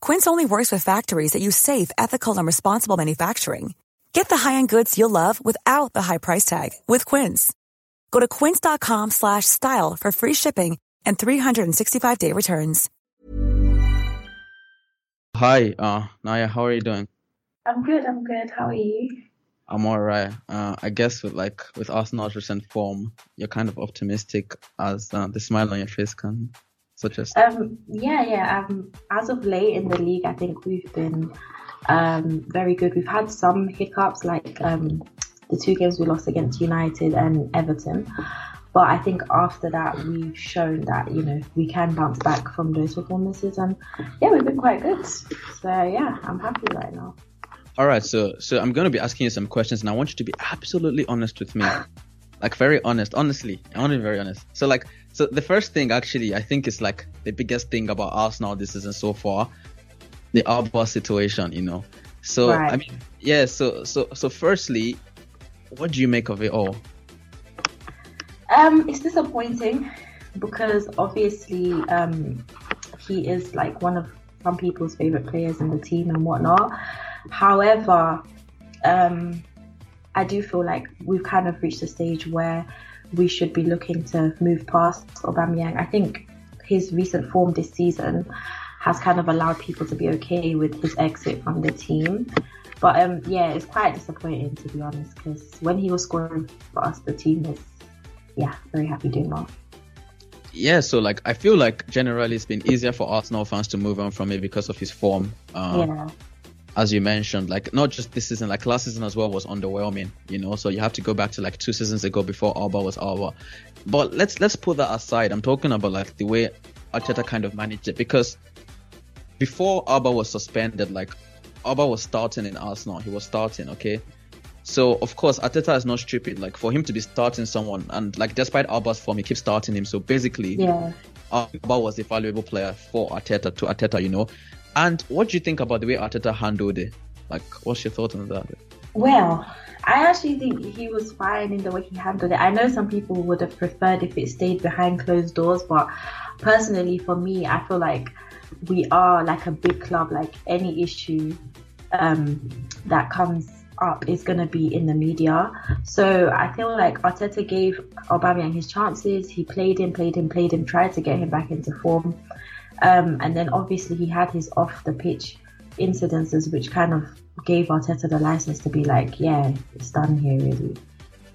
Quince only works with factories that use safe, ethical, and responsible manufacturing. Get the high-end goods you'll love without the high price tag with Quince. Go to quince.com/style for free shipping and 365-day returns. Hi, uh, Naya, how are you doing? I'm good. I'm good. How are you? I'm alright. Uh, I guess with like with Arsenal's recent form, you're kind of optimistic as uh, the smile on your face can suggest. Um, yeah, yeah. Um, as of late in the league, I think we've been um very good. We've had some hiccups, like um the two games we lost against United and Everton. But I think after that, we've shown that you know we can bounce back from those performances, and yeah, we've been quite good. So yeah, I'm happy right now. All right, so so I'm gonna be asking you some questions, and I want you to be absolutely honest with me, like very honest. Honestly, I want to be very honest. So like, so the first thing actually, I think is like the biggest thing about Arsenal this season so far, the Auba situation. You know, so Right. I mean, yeah. So so so firstly, what do you make of it all? Um, it's disappointing because obviously um, he is like one of some people's favorite players in the team and whatnot. However, um, I do feel like we've kind of reached a stage where we should be looking to move past Aubameyang. I think his recent form this season has kind of allowed people to be okay with his exit from the team. But um, yeah, it's quite disappointing to be honest because when he was scoring for us, the team was yeah very happy doing well. Yeah, so like I feel like generally it's been easier for Arsenal fans to move on from it because of his form. Uh, yeah, as you mentioned, like not just this season, like last season as well was underwhelming, you know. So you have to go back to like two seasons ago before Auba was Auba. But let's let's put that aside. I'm talking about like the way Arteta kind of managed it because before Auba was suspended, like Auba was starting in Arsenal. He was starting, okay. So of course Arteta is not stupid. Like for him to be starting someone and like despite Auba's form, he keeps starting him. So basically, yeah. Auba was a valuable player for Arteta to Arteta, you know. And what do you think about the way Arteta handled it? Like, what's your thought on that? Well, I actually think he was fine in the way he handled it. I know some people would have preferred if it stayed behind closed doors, but personally, for me, I feel like we are like a big club. Like any issue um, that comes up is going to be in the media. So I feel like Arteta gave Aubameyang his chances. He played him, played him, played him, tried to get him back into form. Um, and then obviously he had his off the pitch incidences, which kind of gave Arteta the license to be like, yeah, it's done here, really.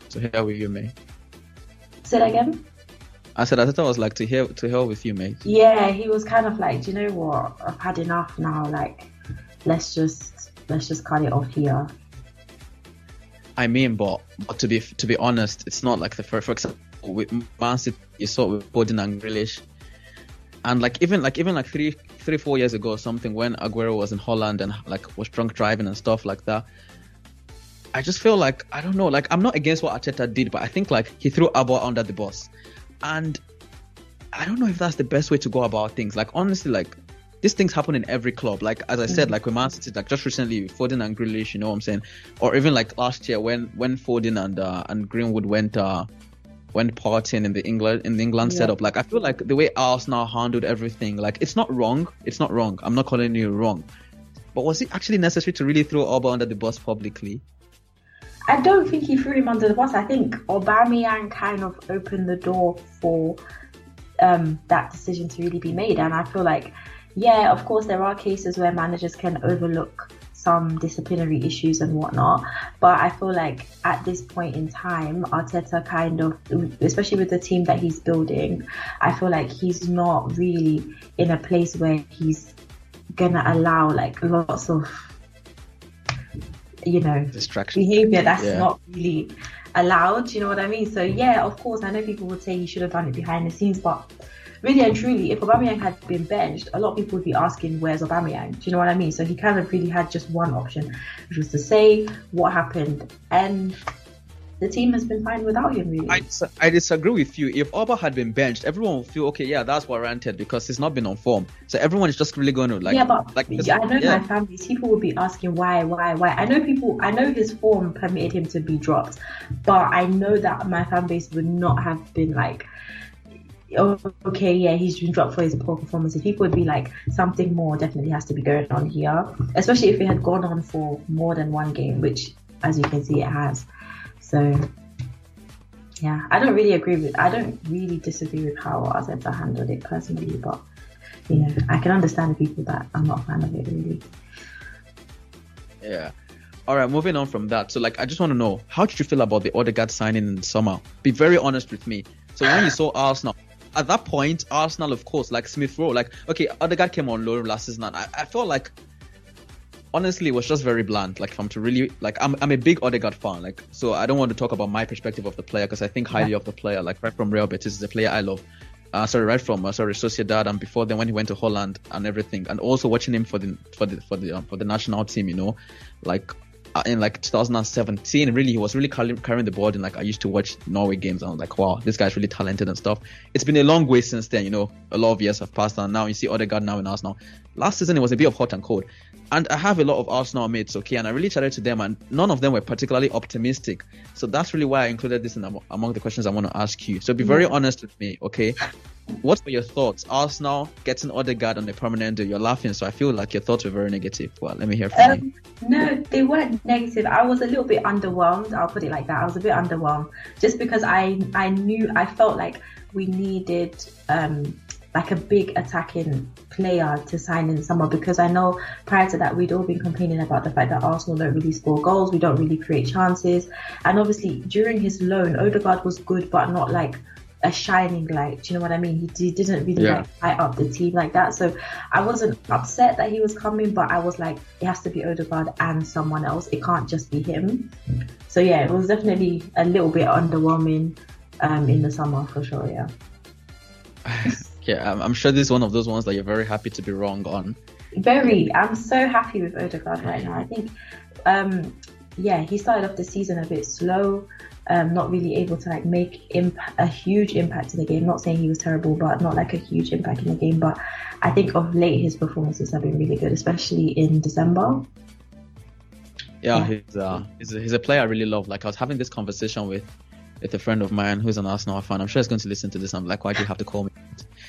To hell with you, mate. Say that again? I said Arteta was like to hell to hell with you, mate. Yeah, he was kind of like, do you know what? I've had enough now. Like, let's just let's just cut it off here. I mean, but, but to be to be honest, it's not like the first. For example, with Man City, you saw with Foden and Grealish, and like even like even like three three four years ago or something when Aguero was in Holland and like was drunk driving and stuff like that. I just feel like I don't know. Like I'm not against what Arteta did, but I think like he threw Auba under the bus, and I don't know if that's the best way to go about things. Like honestly, like these things happen in every club. Like as I said, Mm. like with Man City, like just recently, Foden and Grealish, you know what I'm saying, or even like last year when when Foden and uh, and Greenwood went uh went partying in the England in the England Yeah. setup. Like I feel like the way Arsenal handled everything, like it's not wrong. It's not wrong. I'm not calling you wrong. But was it actually necessary to really throw Auba under the bus publicly? I don't think he threw him under the bus. I think Aubameyang kind of opened the door for um, that decision to really be made. And I feel like, yeah, of course, there are cases where managers can overlook some disciplinary issues and whatnot. But I feel like at this point in time, Arteta kind of, especially with the team that he's building, I feel like he's not really in a place where he's gonna allow like lots of, you know, Distraction. behavior that's Yeah. not really allowed. You know what I mean? So yeah, of course, I know people would say he should have done it behind the scenes, but really and truly, if Aubameyang had been benched, a lot of people would be asking, "Where's Aubameyang?" Do you know what I mean? So he kind of really had just one option, which was to say what happened, and the team has been fine without him. Really, I, dis- I disagree with you. If Auba had been benched, everyone would feel okay. Yeah, that's warranted because he's not been on form. So everyone is just really going to like. yeah, but like yeah, I know yeah. my fan base. People would be asking why, why, why. I know people. I know his form permitted him to be dropped, but I know that my fan base would not have been like, okay, yeah, he's been dropped for his poor performances. People would be like, something more definitely has to be going on here, especially if it had gone on for more than one game, which, as you can see, it has. So. Yeah, I don't really agree with. I don't really disagree with how Arteta handled it personally, but you know, I can understand the people that are not a fan of it really. Yeah. All right, moving on from that. So, like, I just want to know, how did you feel about the Odegaard signing in the summer? Be very honest with me. So, when you saw Arsenal, at that point, Arsenal, of course, like Smith Rowe, like, okay, Odegaard came on loan last season, and I, I felt like, honestly, it was just very bland. Like, if I'm to really, like, I'm, I'm a big Odegaard fan. Like, so I don't want to talk about my perspective of the player because I think highly of the player. Like, right from Real Betis is a player I love. Uh, sorry, right from uh, sorry Sociedad, and before then when he went to Holland and everything, and also watching him for the for the for the um, for the national team, you know, like Uh, in like 2017, really he was really carrying, the ball. And like I used to watch Norway games, and I was like, wow, this guy's really talented and stuff. It's been a long way since then, you know, a lot of years have passed, and now you see Odegaard now in Arsenal. Last season it was a bit of hot and cold, and I have a lot of Arsenal mates, okay, and I really chatted to them, and none of them were particularly optimistic. So that's really why I included this in among the questions I want to ask you. So be mm-hmm. very honest with me, okay? What were your thoughts? Arsenal getting Odegaard on a permanent deal. You're laughing, so I feel like your thoughts were very negative. Well, let me hear from you. Um, no, they weren't negative. I was a little bit underwhelmed. I'll put it like that. I was a bit underwhelmed just because I I knew I felt like we needed um like a big attacking player to sign in summer because I know prior to that we'd all been complaining about the fact that Arsenal don't really score goals, we don't really create chances, and obviously during his loan, Odegaard was good but not like a shining light. Do you know what I mean? He, he didn't really Yeah. like light up the team like that. So I wasn't upset that he was coming, but I was like, it has to be Odegaard and someone else. It can't just be him. So yeah, it was definitely a little bit underwhelming um, in the summer for sure. Yeah. Yeah, I'm, sure this is one of those ones that you're very happy to be wrong on. Very. I'm so happy with Odegaard right now. I think, um, yeah, he started off the season a bit slow, um, not really able to like make imp- a huge impact in the game. Not saying he was terrible, but not like a huge impact in the game. But I think of late his performances have been really good, especially in December. Yeah, Yeah. he's uh, he's a, he's a player I really love. Like I was having this conversation with with a friend of mine who's an Arsenal fan. I'm sure he's going to listen to this. I'm like, why do you have to call me?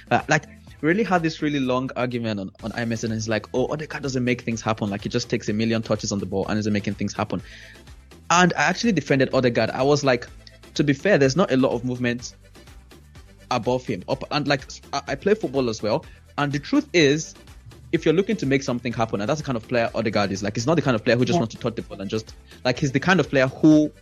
But like, we really had this really long argument on on iMessage, and he's like, oh, Odegaard doesn't make things happen. Like he just takes a million touches on the ball and isn't making things happen. And I actually defended Odegaard. I was like, to be fair, there's not a lot of movement above him. Up and like I, I play football as well. And the truth is, if you're looking to make something happen, and that's the kind of player Odegaard is, like he's not the kind of player who just Yeah. wants to touch the ball and just like he's the kind of player who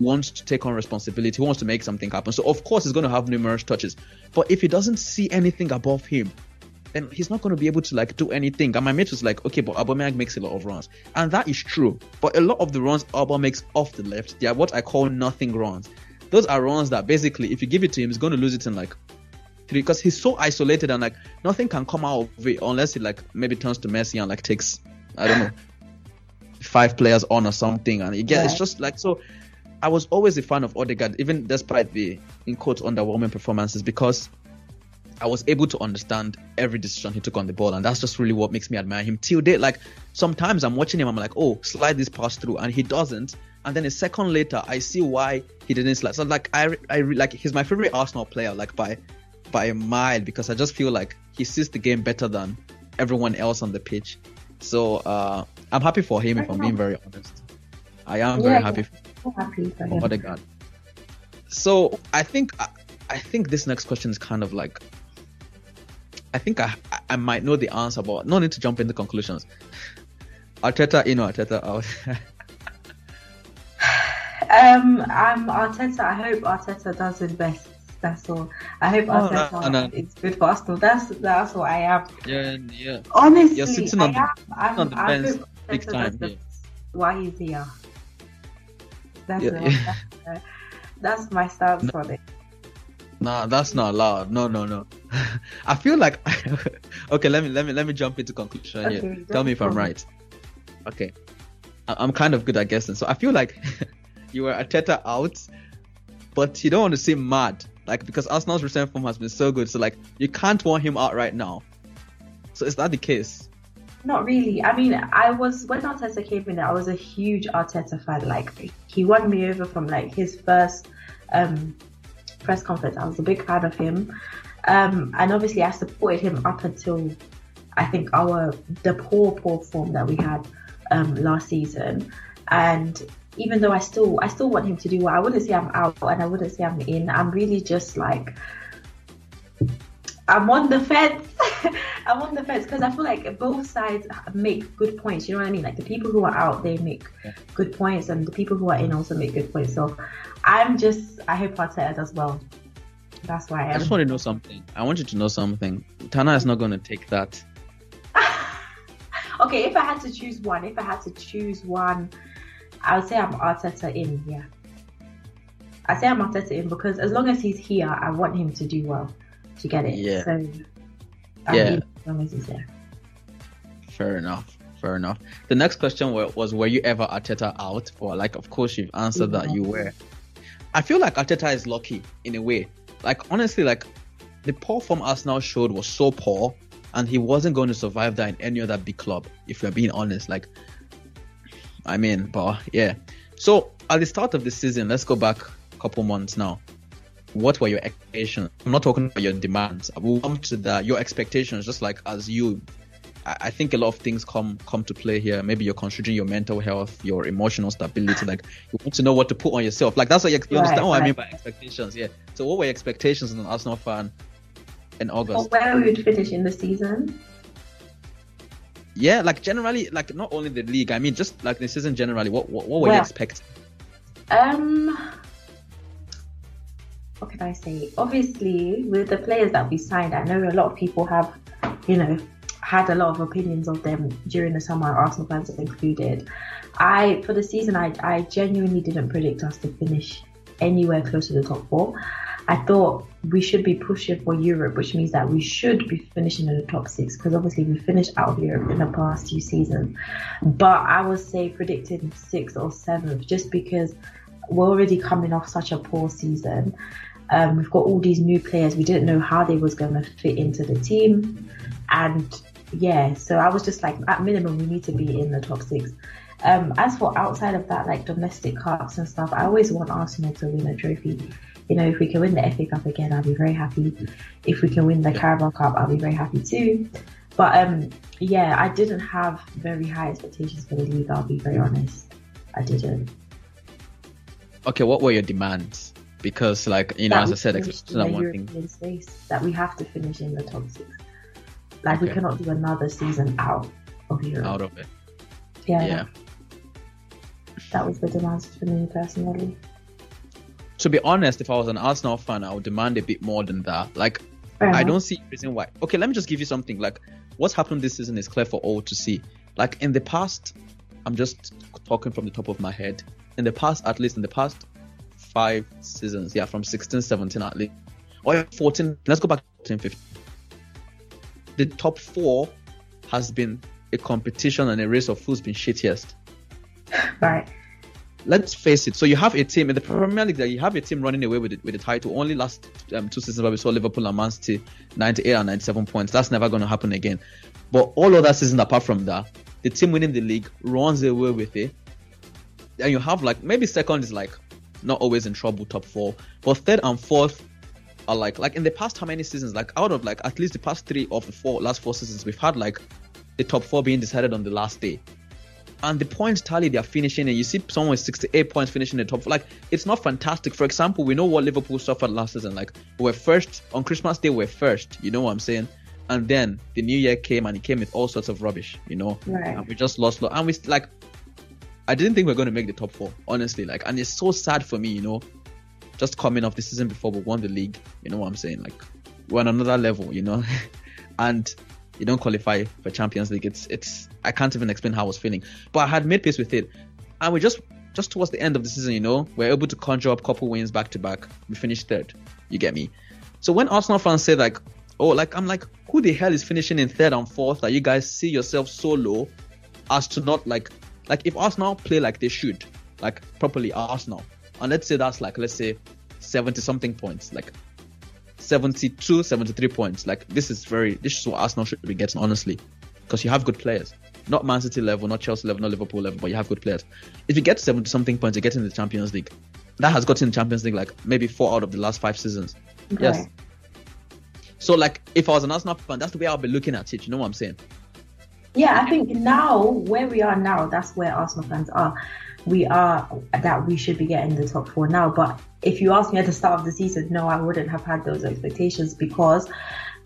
wants to take on responsibility, who wants to make something happen. So of course he's going to have numerous touches, but if he doesn't see anything above him, then he's not going to be able to like do anything. And my mate was like, okay, but Aubameyang makes a lot of runs, and that is true. But a lot of the runs Aubameyang makes off the left, they are what I call nothing runs. Those are runs that basically, if you give it to him, he's going to lose it in like three because he's so isolated and like nothing can come out of it unless he like maybe turns to Messi and like takes I don't know five players on or something. And again, it's just like so. I was always a fan of Odegaard, even despite the in quotes underwhelming performances, because I was able to understand every decision he took on the ball, and that's just really what makes me admire him. Till date, like sometimes I'm watching him, I'm like, oh, slide this pass through, and he doesn't. And then a second later, I see why he didn't slide. So like I, I like he's my favorite Arsenal player, like by by a mile, because I just feel like he sees the game better than everyone else on the pitch. So uh, I'm happy for him, if I'm being very honest. I am very happy. For, happy for him. Odegaard. So I think I, I think this next question is kind of like I think I I might know the answer, but no need to jump into conclusions. Arteta in or Arteta out? um, I'm Arteta. I hope Arteta does his best. That's all. I hope oh, Arteta no, no. is good for Arsenal. That's that's what I am. Yeah, yeah. Honestly, You're sitting on, I am. I'm, on the fence big time. Yeah. Why he's here? That's yeah, yeah. That's, that's, my stance no. on it. Nah, that's not allowed. No, no, no. I feel like okay. Let me let me let me jump into conclusion okay, here. Tell me if I'm right. Okay, I'm kind of good at guessing, so I feel like you were Arteta out, but you don't want to seem mad, like because Arsenal's recent form has been so good. So like you can't want him out right now. So is that the case? Not really. I mean, I was when Arteta came in, I was a huge Arteta fan. Like he won me over from like his first um press conference. I was a big fan of him. Um, and obviously, I supported him up until I think our the poor, poor form that we had um, last season. And even though I still, I still want him to do well. I wouldn't say I'm out, and I wouldn't say I'm in. I'm really just like, I'm on the fence. I'm on the fence because I feel like both sides make good points. You know what I mean? Like the people who are out, they make good points, and the people who are in also make good points. So I'm just, I hope Arteta does well. That's why I, I just want to know something. I want you to know something. Tana is not going to take that. okay, if I had to choose one, if I had to choose one, I would say I'm Arteta in. Yeah, I say I'm Arteta in because as long as he's here, I want him to do well to get it. Yeah. So, yeah. As long as he's there. Fair enough. Fair enough. The next question was, were you ever Arteta out? Or like, of course, you've answered yeah. that you were. I feel like Arteta is lucky in a way. Like honestly, like the poor form Arsenal showed was so poor, and he wasn't going to survive that in any other big club. If we're being honest, like I mean, but yeah. So at the start of the season, let's go back a couple months now. What were your expectations? I'm not talking about your demands. I will come to that. Your expectations, just like as you I think a lot of things come come to play here. Maybe you're considering your mental health, your emotional stability. Like you want to know what to put on yourself. Like that's what you, you right, understand what. I mean by expectations. Yeah. So what were your expectations as an Arsenal fan in August? where we would finish in the season. Yeah, like generally, like not only the league. I mean, just like the season generally. What what, what were well, you expecting? Um, what can I say? Obviously, with the players that we signed, I know a lot of people have, you know, had a lot of opinions of them during the summer, Arsenal fans included. I, for the season, I, I genuinely didn't predict us to finish anywhere close to the top four. I thought we should be pushing for Europe, which means that we should be finishing in the top six because obviously we finished out of Europe in the past two seasons. But I would say predicting sixth or seventh just because we're already coming off such a poor season. Um, we've got all these new players. We didn't know how they was going to fit into the team, and yeah, so I was just like, at minimum, we need to be in the top six. Um, as for outside of that, like domestic cups and stuff, I always want Arsenal to win a trophy. You know, if we can win the FA Cup again, I'll be very happy. If we can win the Carabao Cup, I'll be very happy too. But um, yeah, I didn't have very high expectations for the league. I'll be very honest, I didn't. Okay, what were your demands? Because, like you know, as I said, one thing. That we have to finish in the top six. Like okay. we cannot do another season out of Europe. Out of it. Yeah. Yeah. That was the demands for me personally. To be honest, if I was an Arsenal fan, I would demand a bit more than that. Like, I don't see reason why. Okay, let me just give you something. Like, what's happened this season is clear for all to see. Like in the past, I'm just talking from the top of my head. In the past, at least in the past five seasons, yeah, from 16, 17 at least, or 14. Let's go back to 14, 15 the top four has been a competition and a race of who's been shittiest. Right. let's face it. So you have a team in the Premier League that you have a team running away with it, with the title. Only last um, two seasons where we saw Liverpool and Man City 98 and 97 points. That's never going to happen again. But all other seasons apart from that, the team winning the league runs away with it. And you have like maybe second is like not always in trouble, top four, but third and fourth are like like in the past how many seasons? Like out of like at least the past three of the four last four seasons, we've had like the top four being decided on the last day and the points tally they're finishing, and you see someone with 68 points finishing the top. four. Like it's not fantastic. For example, we know what Liverpool suffered last season. Like we were first on Christmas Day, we are first. You know what I'm saying? And then the new year came, and it came with all sorts of rubbish. You know, right. and we just lost. And we like, I didn't think we are going to make the top four, honestly. Like, and it's so sad for me. You know, just coming off the season before we won the league. You know what I'm saying? Like, we're on another level. You know, and you don't qualify for Champions League. It's it's I can't even explain how I was feeling. But I had made peace with it. And we just just towards the end of the season, you know, we're able to conjure up couple wins back to back. We finished third. You get me? So when Arsenal fans say like, oh, like I'm like, who the hell is finishing in third and fourth that you guys see yourself so low as to not like like if Arsenal play like they should, like properly Arsenal, and let's say that's like let's say 70 something points, like 72, 73 points. Like this is very this is what Arsenal should be getting, honestly, because you have good players. Not Man City level, not Chelsea level, not Liverpool level, but you have good players. If you get 70 something points, you get in the Champions League. That has gotten the Champions League like maybe four out of the last five seasons. Okay. Yes. So like if I was an Arsenal fan, that's the way I'll be looking at it. You know what I'm saying? Yeah, I think now where we are now, that's where Arsenal fans are we are that we should be getting the top four now. But if you ask me at the start of the season, no, I wouldn't have had those expectations because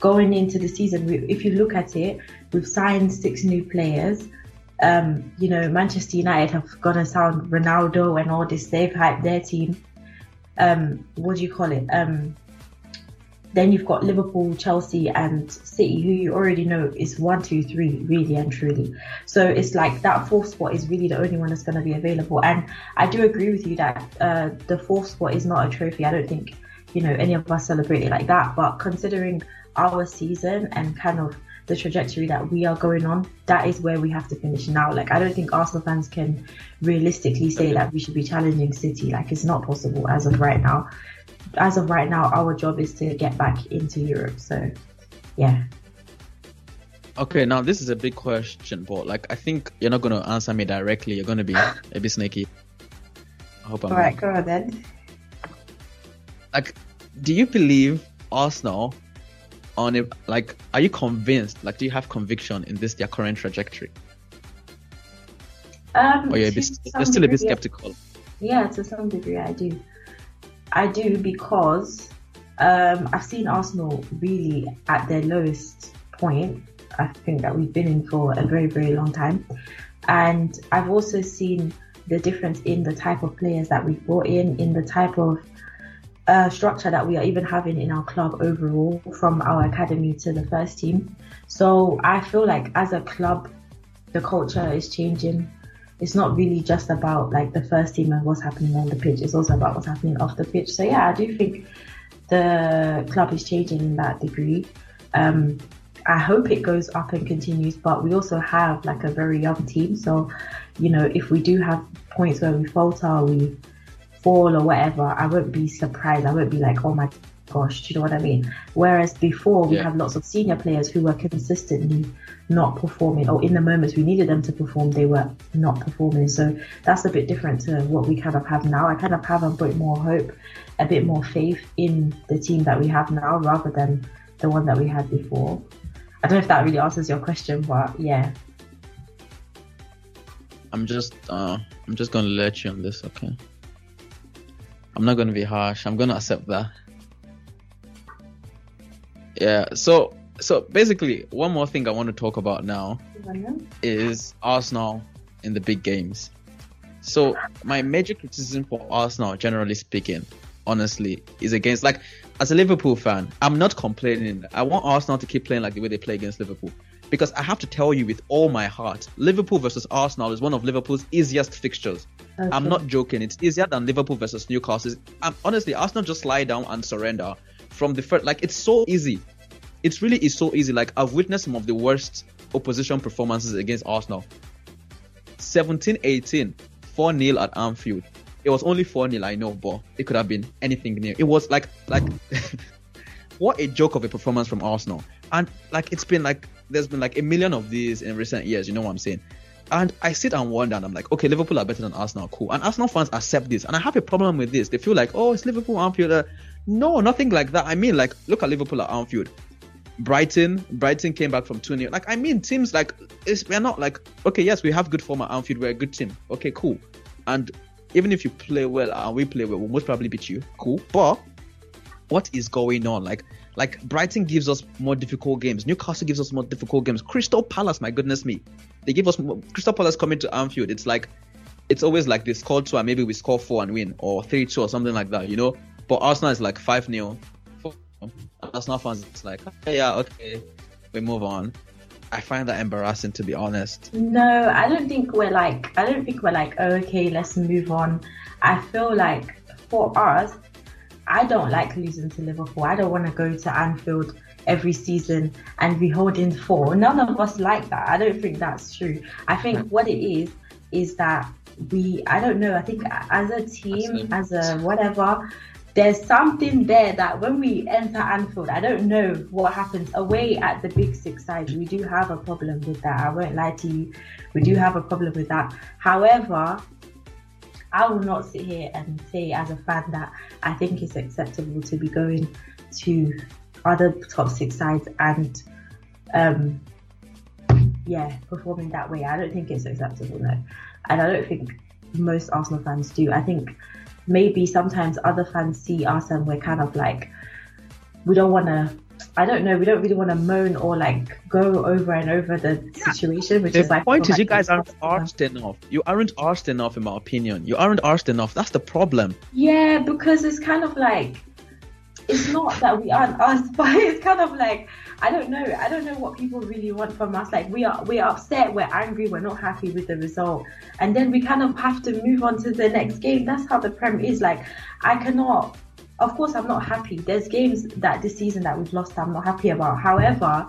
going into the season, we, if you look at it, we've signed six new players. Um, you know, Manchester United have gonna sound Ronaldo and all this. They've hyped their team. Um, what do you call it? Um, then you've got Liverpool, Chelsea, and City, who you already know is one, two, three, really and truly. So it's like that fourth spot is really the only one that's going to be available. And I do agree with you that uh, the fourth spot is not a trophy. I don't think you know any of us celebrate it like that. But considering our season and kind of the trajectory that we are going on, that is where we have to finish now. Like I don't think Arsenal fans can realistically say that we should be challenging City. Like it's not possible as of right now as of right now, our job is to get back into Europe. So, yeah. Okay, now this is a big question, but like I think you're not going to answer me directly. You're going to be a bit sneaky. I hope I'm. All right, go on then. Like, do you believe Arsenal on it? Like, are you convinced? Like, do you have conviction in this their current trajectory? Um, or you're, bit, you're still a bit skeptical. Yeah, to some degree, I do. I do because um, I've seen Arsenal really at their lowest point. I think that we've been in for a very, very long time. And I've also seen the difference in the type of players that we've brought in, in the type of uh, structure that we are even having in our club overall, from our academy to the first team. So I feel like as a club, the culture is changing it's not really just about like the first team and what's happening on the pitch. It's also about what's happening off the pitch. So yeah, I do think the club is changing in that degree. Um, I hope it goes up and continues, but we also have like a very young team. So, you know, if we do have points where we falter, we fall or whatever, I won't be surprised. I won't be like, oh my gosh, do you know what I mean? Whereas before we yeah. have lots of senior players who were consistently not performing, or in the moments we needed them to perform, they were not performing. So that's a bit different to what we kind of have now. I kind of have a bit more hope, a bit more faith in the team that we have now rather than the one that we had before. I don't know if that really answers your question, but yeah. I'm just uh I'm just gonna let you on this, okay? I'm not gonna be harsh. I'm gonna accept that. Yeah. So so basically, one more thing I want to talk about now mm-hmm. is Arsenal in the big games. So my major criticism for Arsenal, generally speaking, honestly, is against like as a Liverpool fan, I'm not complaining. I want Arsenal to keep playing like the way they play against Liverpool. Because I have to tell you with all my heart, Liverpool versus Arsenal is one of Liverpool's easiest fixtures. Okay. I'm not joking. It's easier than Liverpool versus Newcastle. I'm, honestly, Arsenal just lie down and surrender from the first. Like it's so easy it really is so easy. Like I've witnessed some of the worst opposition performances against Arsenal. 17 18, 4 0 at Anfield. It was only 4 0, I know, but it could have been anything near. It was like, like, what a joke of a performance from Arsenal. And like, it's been like, there's been like a million of these in recent years, you know what I'm saying? And I sit and wonder, and I'm like, okay, Liverpool are better than Arsenal, cool. And Arsenal fans accept this, and I have a problem with this. They feel like, oh, it's Liverpool Anfield. Uh, no, nothing like that. I mean, like, look at Liverpool at Anfield. Brighton, Brighton came back from 2 0. Like, I mean, teams like, we're not like, okay, yes, we have good form at Anfield. We're a good team. Okay, cool. And even if you play well and we play well, we'll most probably beat you. Cool. But what is going on? Like, like Brighton gives us more difficult games. Newcastle gives us more difficult games. Crystal Palace, my goodness me, they give us more, Crystal Palace coming to Anfield. It's like it's always like they score two and maybe we score four and win or three two or something like that, you know. But Arsenal is like five 0 Arsenal fun. it's like yeah, okay, we move on. I find that embarrassing to be honest. No, I don't think we're like I don't think we're like oh, okay, let's move on. I feel like for us, I don't like losing to Liverpool. I don't want to go to Anfield every season and be holding four. None of us like that. I don't think that's true. I think what it is is that we I don't know, I think as a team, as a whatever, there's something there that when we enter Anfield, I don't know what happens away at the big six side. We do have a problem with that. I won't lie to you. We do have a problem with that. However, I will not sit here and say as a fan that I think it's acceptable to be going to other top six sides and um yeah, performing that way. I don't think it's acceptable, no. And I don't think most Arsenal fans do. I think maybe sometimes other fans see us and we're kind of like we don't want to I don't know. We don't really want to moan or like go over and over the yeah. situation, which the is like. The point is, like you guys aren't arsed enough. You aren't arsed enough, in my opinion. You aren't arsed enough. That's the problem. Yeah, because it's kind of like it's not that we aren't asked, but it's kind of like I don't know. I don't know what people really want from us. Like we are, we are upset, we're angry, we're not happy with the result, and then we kind of have to move on to the next game. That's how the Prem is. Like I cannot. Of course, I'm not happy. There's games that this season that we've lost. I'm not happy about. However,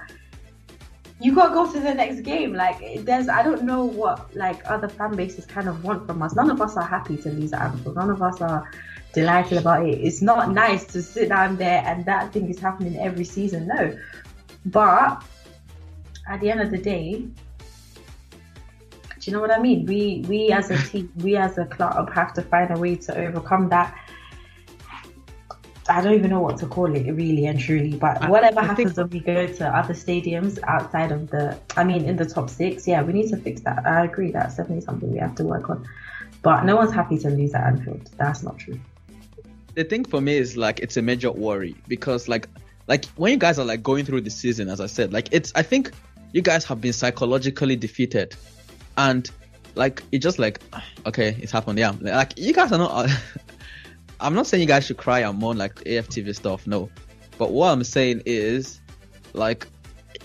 you gotta go to the next game. Like there's, I don't know what like other fan bases kind of want from us. None of us are happy to lose at Anfield. None of us are delighted about it. It's not nice to sit down there and that thing is happening every season. No, but at the end of the day, do you know what I mean? We we as a team, we as a club have to find a way to overcome that. I don't even know what to call it, really and truly. But whatever I happens when we go to other stadiums outside of the, I mean, in the top six, yeah, we need to fix that. I agree. That's definitely something we have to work on. But no one's happy to lose at Anfield. That's not true the thing for me is like it's a major worry because like like when you guys are like going through the season, as I said, like it's I think you guys have been psychologically defeated, and like it just like okay, it's happened. Yeah, like you guys are not. I'm not saying you guys should cry and moan like AFTV stuff. No, but what I'm saying is like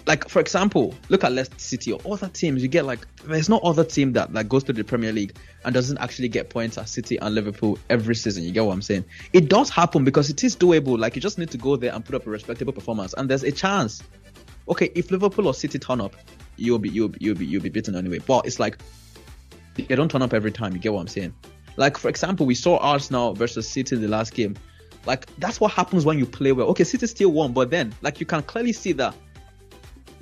like for example, look at Leicester City or other teams. You get like there's no other team that that goes to the Premier League and doesn't actually get points at City and Liverpool every season. You get what I'm saying? It does happen because it is doable. Like you just need to go there and put up a respectable performance, and there's a chance. Okay, if Liverpool or City turn up, you'll be you'll be you'll be you'll be beaten anyway. But it's like they don't turn up every time. You get what I'm saying? Like for example, we saw Arsenal versus City in the last game. Like that's what happens when you play well. Okay, City still won, but then like you can clearly see that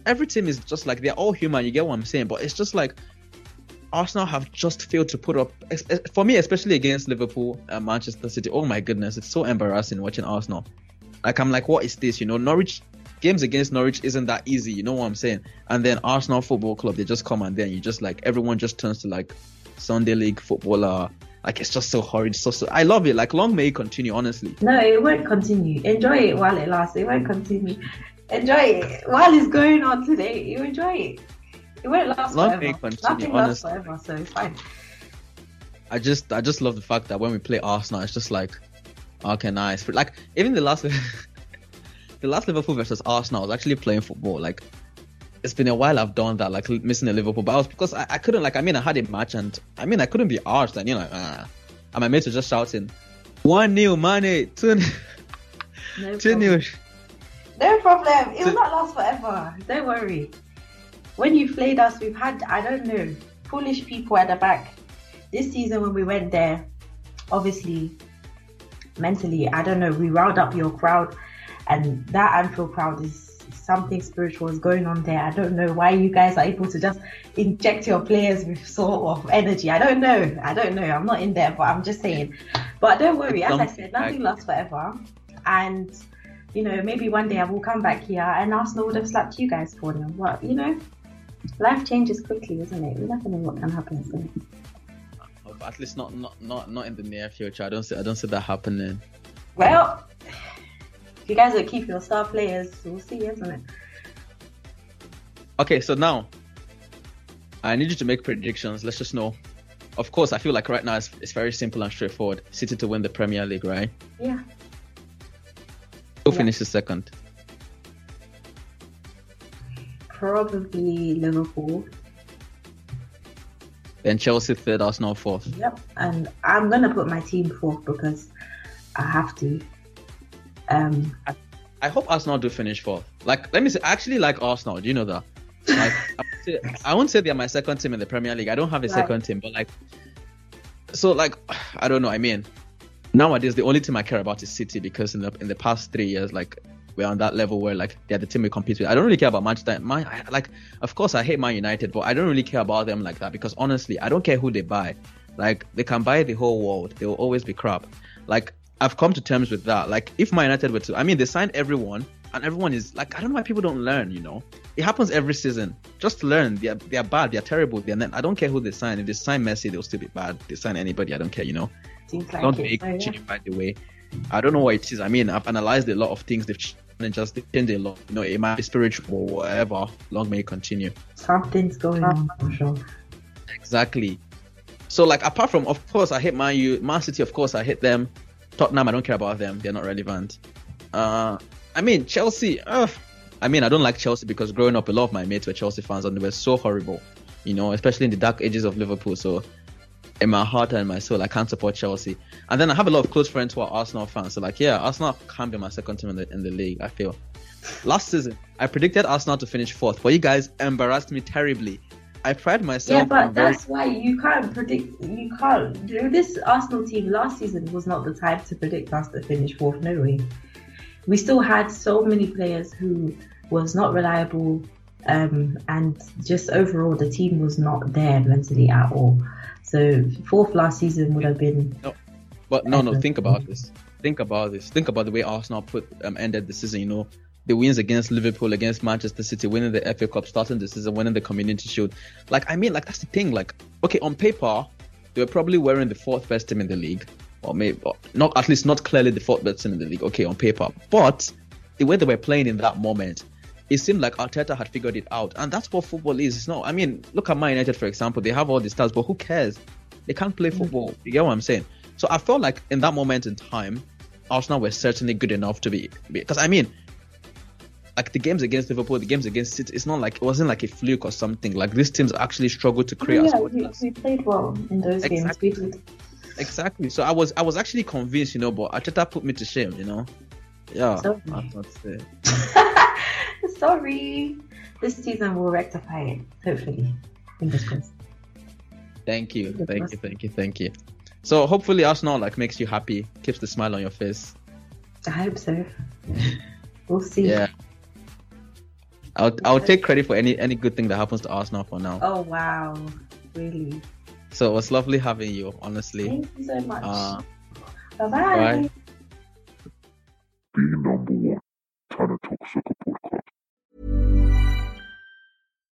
every team is just like they're all human. You get what I'm saying? But it's just like Arsenal have just failed to put up for me, especially against Liverpool and Manchester City. Oh my goodness, it's so embarrassing watching Arsenal. Like I'm like, what is this? You know, Norwich games against Norwich isn't that easy. You know what I'm saying? And then Arsenal Football Club, they just come and then you just like everyone just turns to like Sunday League footballer. Like it's just so horrid. So, so I love it. Like long may it continue. Honestly. No, it won't continue. Enjoy it while it lasts. It won't continue enjoy it while it's going on today. You enjoy it. It won't last Long forever. Continue, Nothing lasts forever, so it's fine. I just, I just love the fact that when we play Arsenal, it's just like, okay, nice. Like even the last, the last Liverpool versus Arsenal, I was actually playing football. Like it's been a while I've done that, like missing a Liverpool, but I was because I, I couldn't like I mean I had a match and I mean I couldn't be arsed and you know ah. and my mates were just shouting one new money two no two new no problem. It will not last forever. Don't worry. When you've played us, we've had, I don't know, foolish people at the back this season when we went there, obviously, mentally, I don't know, we riled up your crowd, and that Anfield crowd is something spiritual is going on there. I don't know why you guys are able to just inject your players with sort of energy. I don't know. I don't know. I'm not in there, but I'm just saying. But don't worry, as I said, nothing lasts forever. And you know, maybe one day I will come back here and Arsenal would have slapped you guys for them. But you know, life changes quickly, isn't it? We never know what can happen. At least not not not not in the near future. I don't see I don't see that happening. Well, if you guys will keep your star players, we'll see, isn't it? Okay, so now I need you to make predictions. Let's just know. Of course, I feel like right now it's, it's very simple and straightforward. City to win the Premier League, right? Yeah. Who Yeah. finishes second? Probably Liverpool. Then Chelsea third, Arsenal fourth. Yep. And I'm gonna put my team fourth because I have to. Um, I hope Arsenal do finish fourth. Like, let me say, I actually like Arsenal. Do you know that? Like, I, would say, I won't say they're my second team in the Premier League. I don't have a Right. second team, but like, so like, I don't know. I mean, nowadays the only team I care about is City because in the in the past three years, like, we're on that level where like they're the team we compete with. I don't really care about Manchester. Man, I, like, of course, I hate Man United, but I don't really care about them like that because honestly, I don't care who they buy. Like, they can buy the whole world. They will always be crap. Like, I've come to terms with that. Like, if Man United were to, I mean, they signed everyone, and everyone is like, I don't know why people don't learn. You know, it happens every season. Just learn. They're they're bad. They're terrible. They're not, I don't care who they sign. If they sign Messi, they'll still be bad. They sign anybody, I don't care. You know, seems like don't it. make So, yeah. by the way. I don't know what it is. I mean, I've analyzed a lot of things. They've changed and just changed a lot. You know, it might be spiritual or whatever. Long may it continue. Something's going on for sure. Exactly. So like apart from of course I hate Man U, Man City of course I hate them. Tottenham I don't care about them. They're not relevant. Uh I mean Chelsea, ugh. I mean I don't like Chelsea because growing up a lot of my mates were Chelsea fans and they were so horrible. You know, especially in the dark ages of Liverpool. So in my heart and my soul I can't support Chelsea. And then I have a lot of close friends who are Arsenal fans. So like yeah, Arsenal can be my second team in the in the league, I feel. Last season, I predicted Arsenal to finish fourth, but you guys embarrassed me terribly. I pride myself Yeah, but very that's why you can't predict. You can't. This Arsenal team last season was not the time to predict us to finish fourth. No way. We still had so many players who was not reliable, um, and just overall the team was not there mentally at all. So fourth last season would have been No, But no, no. Think about this. Think about this. Think about the way Arsenal put um, ended the season. You know, the wins against Liverpool, against Manchester City, winning the FA Cup, starting the season, winning the Community Shield. Like, I mean, like that's the thing. Like, okay, on paper, they were probably wearing the fourth best team in the league, or maybe or not at least not clearly the fourth best team in the league. Okay, on paper, but the way they were playing in that moment. It seemed like Arteta had figured it out, and that's what football is. It's not. I mean, look at Man United for example. They have all the stars, but who cares? They can't play mm. football. You get what I'm saying? So I felt like in that moment in time, Arsenal were certainly good enough to be because I mean, like the games against Liverpool, the games against City, it's not like it wasn't like a fluke or something. Like these teams actually struggled to create. yeah, we, we played well in those Exactly. games. We did. Exactly. So I was I was actually convinced, you know, but Arteta put me to shame, you know. Yeah, Sorry. that's what's it. Sorry. This season will rectify it. Hopefully. Fingers crossed. Thank you, Fingers thank crossed. you, thank you, thank you. So hopefully Arsenal like makes you happy, keeps the smile on your face. I hope so. We'll see. Yeah. I'll I'll take credit for any any good thing that happens to Arsenal for now. Oh wow. Really. So it was lovely having you, honestly. Thank you so much. Uh, bye bye. bye. the number